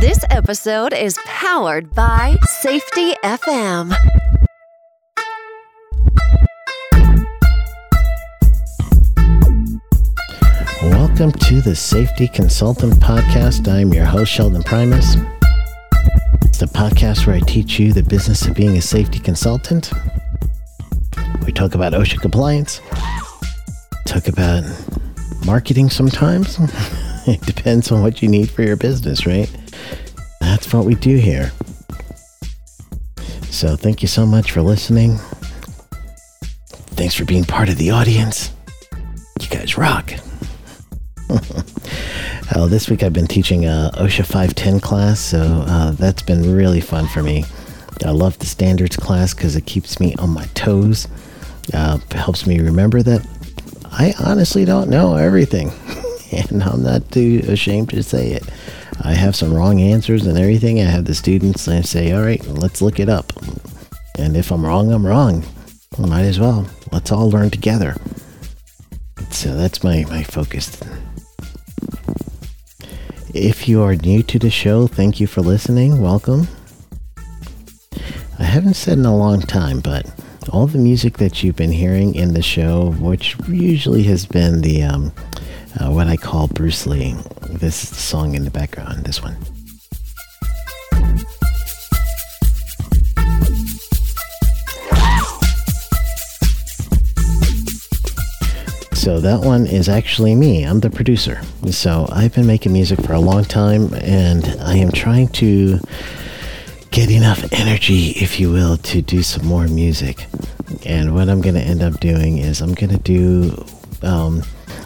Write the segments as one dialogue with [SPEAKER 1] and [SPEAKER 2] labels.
[SPEAKER 1] This episode is powered by Safety FM.
[SPEAKER 2] Welcome to the Safety Consultant Podcast. I'm your host, Sheldon Primus. It's the podcast where I teach you the business of being a safety consultant. We talk about OSHA compliance, talk about marketing sometimes. it depends on what you need for your business, right? What we do here. So, thank you so much for listening. Thanks for being part of the audience. You guys rock. uh, this week I've been teaching a OSHA 510 class, so uh, that's been really fun for me. I love the standards class because it keeps me on my toes. Uh, helps me remember that I honestly don't know everything, and I'm not too ashamed to say it. I have some wrong answers and everything. I have the students and say, "All right, let's look it up," and if I'm wrong, I'm wrong. might as well. Let's all learn together. So that's my my focus. If you are new to the show, thank you for listening. Welcome. I haven't said in a long time, but all the music that you've been hearing in the show, which usually has been the um, uh, what I call Bruce Lee. This is the song in the background. This one. So that one is actually me. I'm the producer. So I've been making music for a long time and I am trying to get enough energy, if you will, to do some more music. And what I'm going to end up doing is I'm going to do um,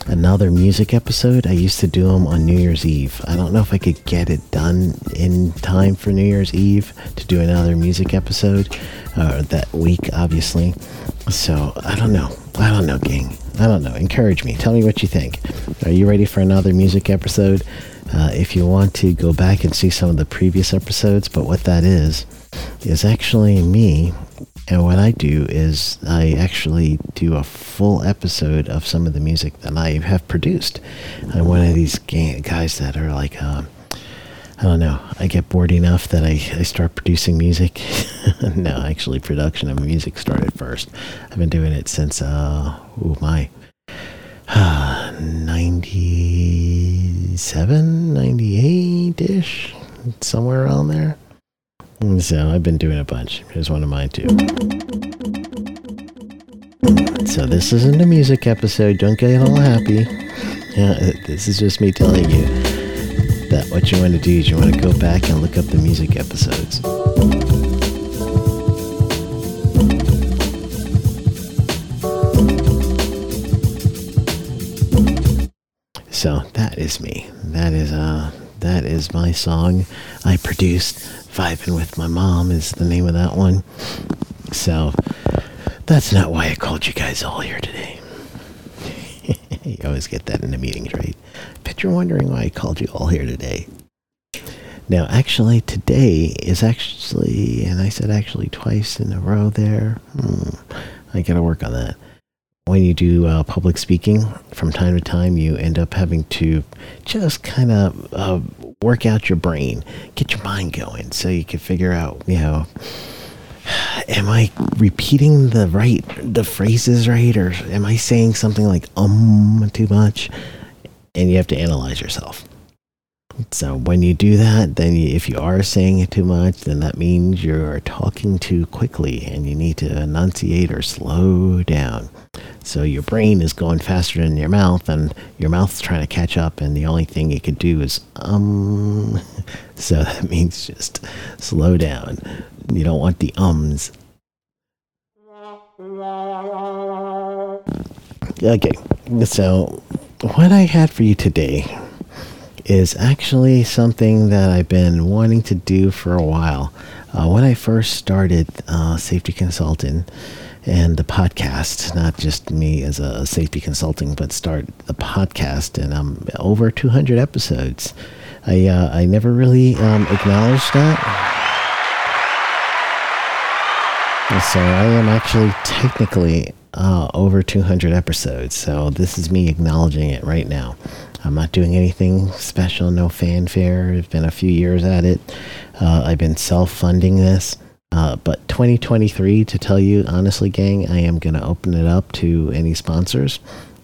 [SPEAKER 2] another music episode. I used to do them on New Year's Eve. I don't know if I could get it done in time for New Year's Eve to do another music episode uh, that week, obviously. So I don't know. I don't know, gang. I don't know. Encourage me. Tell me what you think. Are you ready for another music episode? Uh, if you want to go back and see some of the previous episodes, but what that is, is actually me. And what I do is I actually do a full episode of some of the music that I have produced. I'm one of these guys that are like, uh, I don't know. I get bored enough that I, I start producing music. no, actually, production of music started first. I've been doing it since, uh, oh my, 97, 98 ish, somewhere around there. So I've been doing a bunch. Here's one of mine too. So this isn't a music episode. Don't get all happy. Yeah, this is just me telling you that what you want to do is you want to go back and look up the music episodes. So that is me. That is uh that is my song I produced. Vibing with my mom is the name of that one. So that's not why I called you guys all here today. you always get that in the meetings, right? Bet you're wondering why I called you all here today. Now, actually, today is actually, and I said actually twice in a row there. Hmm, I gotta work on that. When you do uh, public speaking, from time to time, you end up having to just kind of uh, work out your brain, get your mind going, so you can figure out, you know, am I repeating the right the phrases right or am I saying something like um too much? And you have to analyze yourself. So when you do that, then you, if you are saying it too much, then that means you're talking too quickly and you need to enunciate or slow down. So your brain is going faster than your mouth and your mouth's trying to catch up and the only thing you could do is um so that means just slow down. You don't want the ums. Okay. So what I had for you today is actually something that I've been wanting to do for a while. Uh, when I first started uh, Safety Consultant and the podcast, not just me as a safety consulting, but start the podcast, and I'm over 200 episodes. I uh, I never really um, acknowledged that. So I am actually technically uh, over 200 episodes. So this is me acknowledging it right now. I'm not doing anything special, no fanfare. It's been a few years at it. Uh, I've been self funding this. Uh, but 2023, to tell you honestly, gang, I am going to open it up to any sponsors.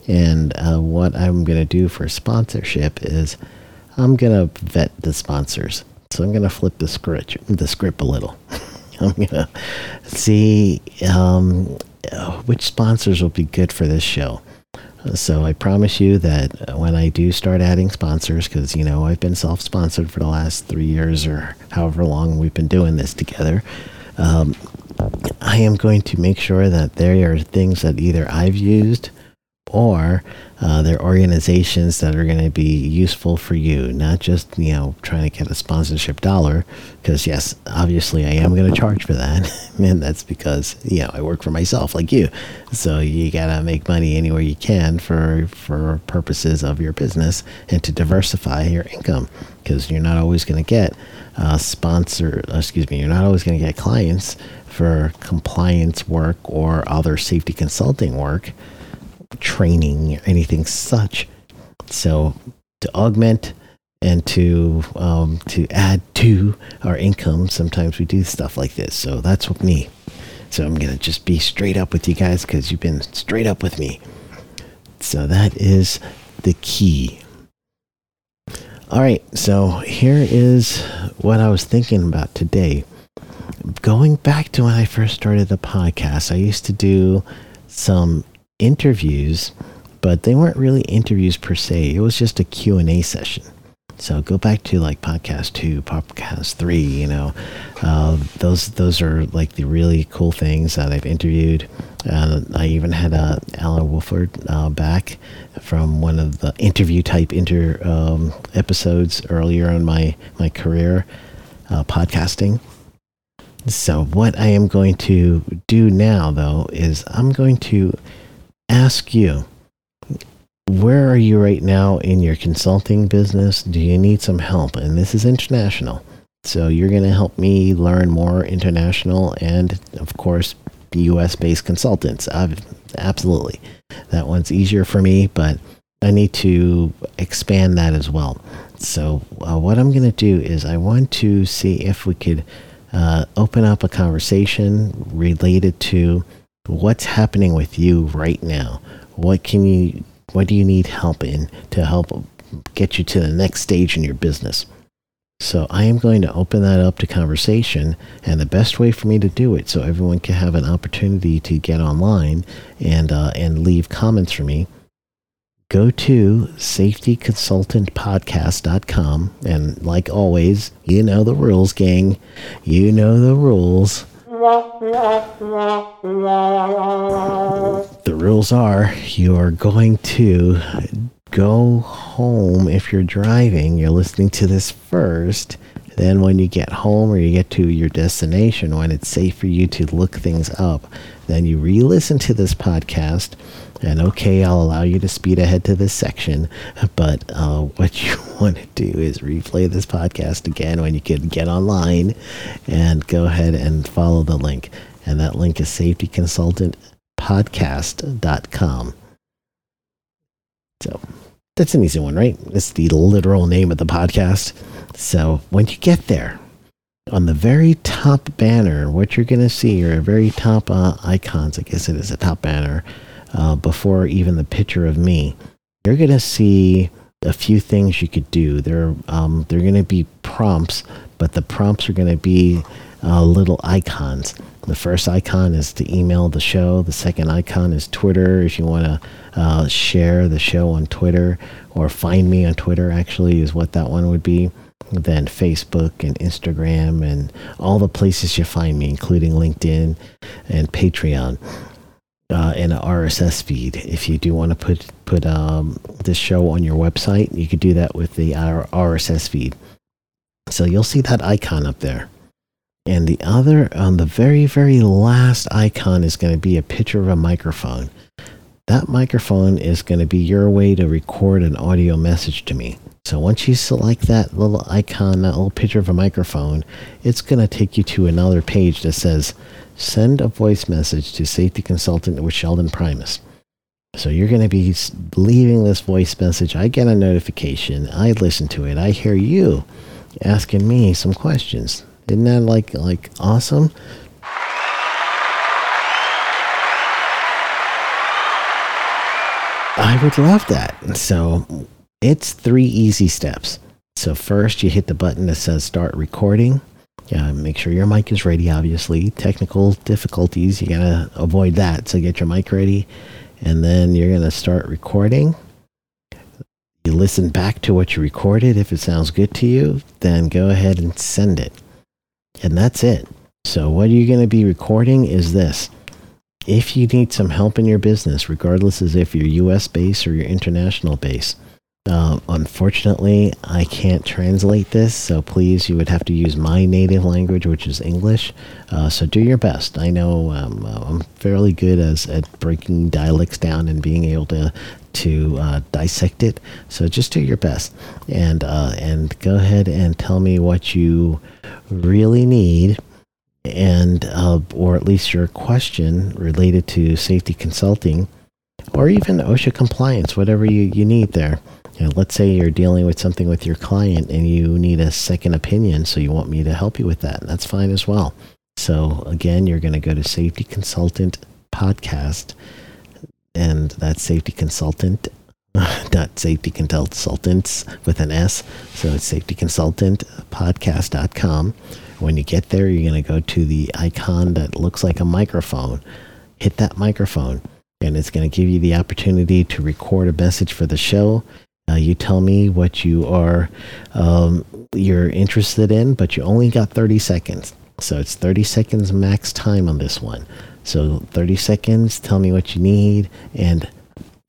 [SPEAKER 2] And uh, what I'm going to do for sponsorship is I'm going to vet the sponsors. So I'm going to flip the script, the script a little. I'm going to see um, which sponsors will be good for this show. So I promise you that when I do start adding sponsors, because you know I've been self-sponsored for the last three years or however long we've been doing this together, um, I am going to make sure that there are things that either I've used or uh, they're organizations that are going to be useful for you, not just you know trying to get a sponsorship dollar. Because yes, obviously I am going to charge for that, and that's because you know I work for myself like you, so you gotta make money anywhere you can for for purposes of your business and to diversify your income. Because you're not always going to get uh, sponsor, excuse me, you're not always going to get clients for compliance work or other safety consulting work training or anything such. So to augment and to um, to add to our income, sometimes we do stuff like this. So that's what me. So I'm gonna just be straight up with you guys because you've been straight up with me. So that is the key. All right, so here is what I was thinking about today. Going back to when I first started the podcast, I used to do some interviews, but they weren't really interviews per se. It was just a Q&A session. So go back to like podcast two, podcast three. You know, uh, those those are like the really cool things that I've interviewed. Uh, I even had uh, Alan Wolford uh, back from one of the interview type inter um, episodes earlier in my my career uh, podcasting. So what I am going to do now, though, is I'm going to ask you where are you right now in your consulting business? Do you need some help? And this is international. So you're going to help me learn more international and, of course, US based consultants. I've, absolutely. That one's easier for me, but I need to expand that as well. So, uh, what I'm going to do is I want to see if we could uh, open up a conversation related to what's happening with you right now. What can you what do you need help in to help get you to the next stage in your business? So I am going to open that up to conversation and the best way for me to do it so everyone can have an opportunity to get online and uh, and leave comments for me go to safetyconsultantpodcast.com and like always you know the rules gang you know the rules the rules are you are going to go home if you're driving. You're listening to this first. Then, when you get home or you get to your destination, when it's safe for you to look things up, then you re listen to this podcast. And okay, I'll allow you to speed ahead to this section. But uh, what you want to do is replay this podcast again when you can get online and go ahead and follow the link and that link is safetyconsultantpodcast.com. So that's an easy one, right? It's the literal name of the podcast. So when you get there, on the very top banner, what you're going to see are very top uh, icons. I guess it is a top banner uh, before even the picture of me. You're going to see a few things you could do. There, um, they're going to be prompts, but the prompts are going to be uh, little icons. The first icon is to email the show. The second icon is Twitter. If you want to uh, share the show on Twitter or find me on Twitter, actually, is what that one would be. Then Facebook and Instagram and all the places you find me, including LinkedIn and Patreon. Uh, and an RSS feed. If you do want to put put um, this show on your website, you could do that with the RSS feed. So you'll see that icon up there. And the other, on the very, very last icon, is going to be a picture of a microphone. That microphone is going to be your way to record an audio message to me. So once you select that little icon, that little picture of a microphone, it's going to take you to another page that says, Send a voice message to Safety Consultant with Sheldon Primus. So you're going to be leaving this voice message. I get a notification. I listen to it. I hear you asking me some questions. Isn't that like like awesome? I would love that. So it's three easy steps. So first you hit the button that says start recording. Yeah, make sure your mic is ready, obviously. Technical difficulties, you gotta avoid that. So get your mic ready and then you're gonna start recording. You listen back to what you recorded. If it sounds good to you, then go ahead and send it. And that's it. So, what you're going to be recording is this. If you need some help in your business, regardless as if you're US based or you're international based, uh, unfortunately, I can't translate this, so please, you would have to use my native language, which is English. Uh, so do your best. I know um, uh, I'm fairly good as at breaking dialects down and being able to to uh, dissect it. So just do your best, and uh, and go ahead and tell me what you really need, and uh, or at least your question related to safety consulting, or even OSHA compliance, whatever you, you need there. You know, let's say you're dealing with something with your client and you need a second opinion, so you want me to help you with that. That's fine as well. So again, you're going to go to Safety Consultant Podcast, and that's Safety Consultant dot safety consultants with an S. So it's safety consultant podcast.com. When you get there, you're going to go to the icon that looks like a microphone. Hit that microphone, and it's going to give you the opportunity to record a message for the show. Uh, you tell me what you are um, you're interested in, but you only got 30 seconds. So it's 30 seconds max time on this one. So 30 seconds, tell me what you need and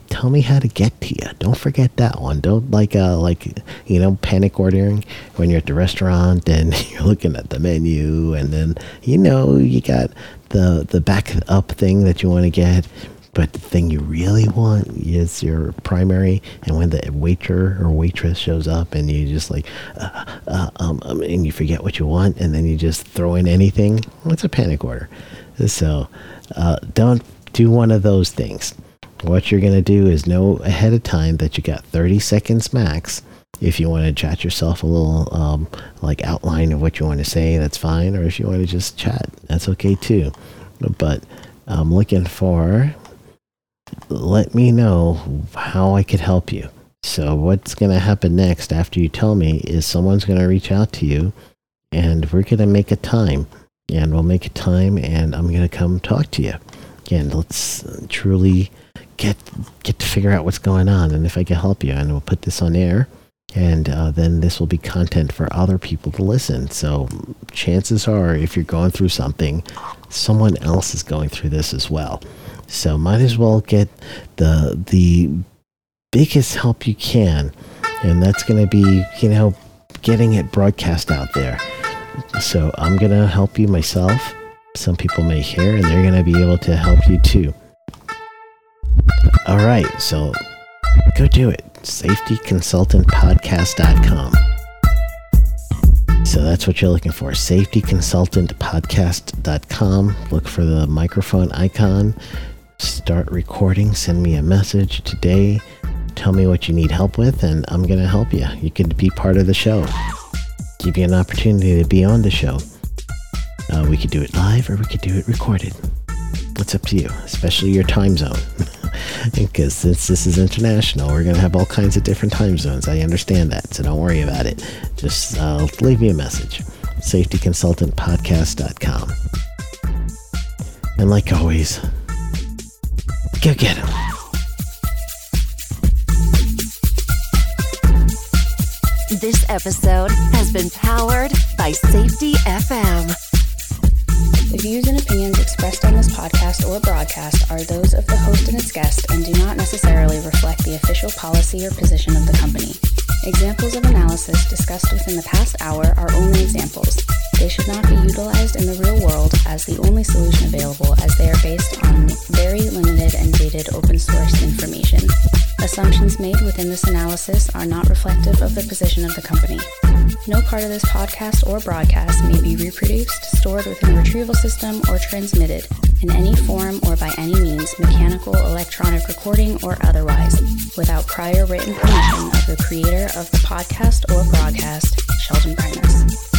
[SPEAKER 2] tell me how to get to you. Don't forget that one. Don't like uh like you know panic ordering when you're at the restaurant and you're looking at the menu and then you know you got the the back up thing that you want to get but the thing you really want is your primary. And when the waiter or waitress shows up and you just like, uh, uh, um, um, and you forget what you want, and then you just throw in anything, it's a panic order. So uh, don't do one of those things. What you're going to do is know ahead of time that you got 30 seconds max. If you want to chat yourself a little um, like outline of what you want to say, that's fine. Or if you want to just chat, that's okay too. But I'm looking for let me know how I could help you. So, what's going to happen next after you tell me is someone's going to reach out to you and we're going to make a time. And we'll make a time and I'm going to come talk to you. And let's truly get get to figure out what's going on and if I can help you. And we'll put this on air and uh, then this will be content for other people to listen. So, chances are, if you're going through something, someone else is going through this as well. So might as well get the the biggest help you can, and that's going to be you know getting it broadcast out there. So I'm going to help you myself. Some people may hear, and they're going to be able to help you too. All right, so go do it. SafetyConsultantPodcast.com. So that's what you're looking for. SafetyConsultantPodcast.com. Look for the microphone icon start recording, send me a message today. Tell me what you need help with, and I'm going to help you. You could be part of the show, give you an opportunity to be on the show. Uh, we could do it live or we could do it recorded. It's up to you, especially your time zone. because since this is international, we're going to have all kinds of different time zones. I understand that, so don't worry about it. Just uh, leave me a message. SafetyConsultantPodcast.com. And like always, Go get him.
[SPEAKER 1] This episode has been powered by Safety FM.
[SPEAKER 3] The views and opinions expressed on this podcast or broadcast are those of the host and its guest and do not necessarily reflect the official policy or position of the company. Examples of analysis discussed within the past hour are only examples. They should not be utilized in the real world as the only solution available as they are based on very limited and dated open source information. Assumptions made within this analysis are not reflective of the position of the company. No part of this podcast or broadcast may be reproduced, stored within a retrieval system, or transmitted in any form or by any means, mechanical, electronic recording, or otherwise, without prior written permission of the creator of the podcast or broadcast, Sheldon Primus.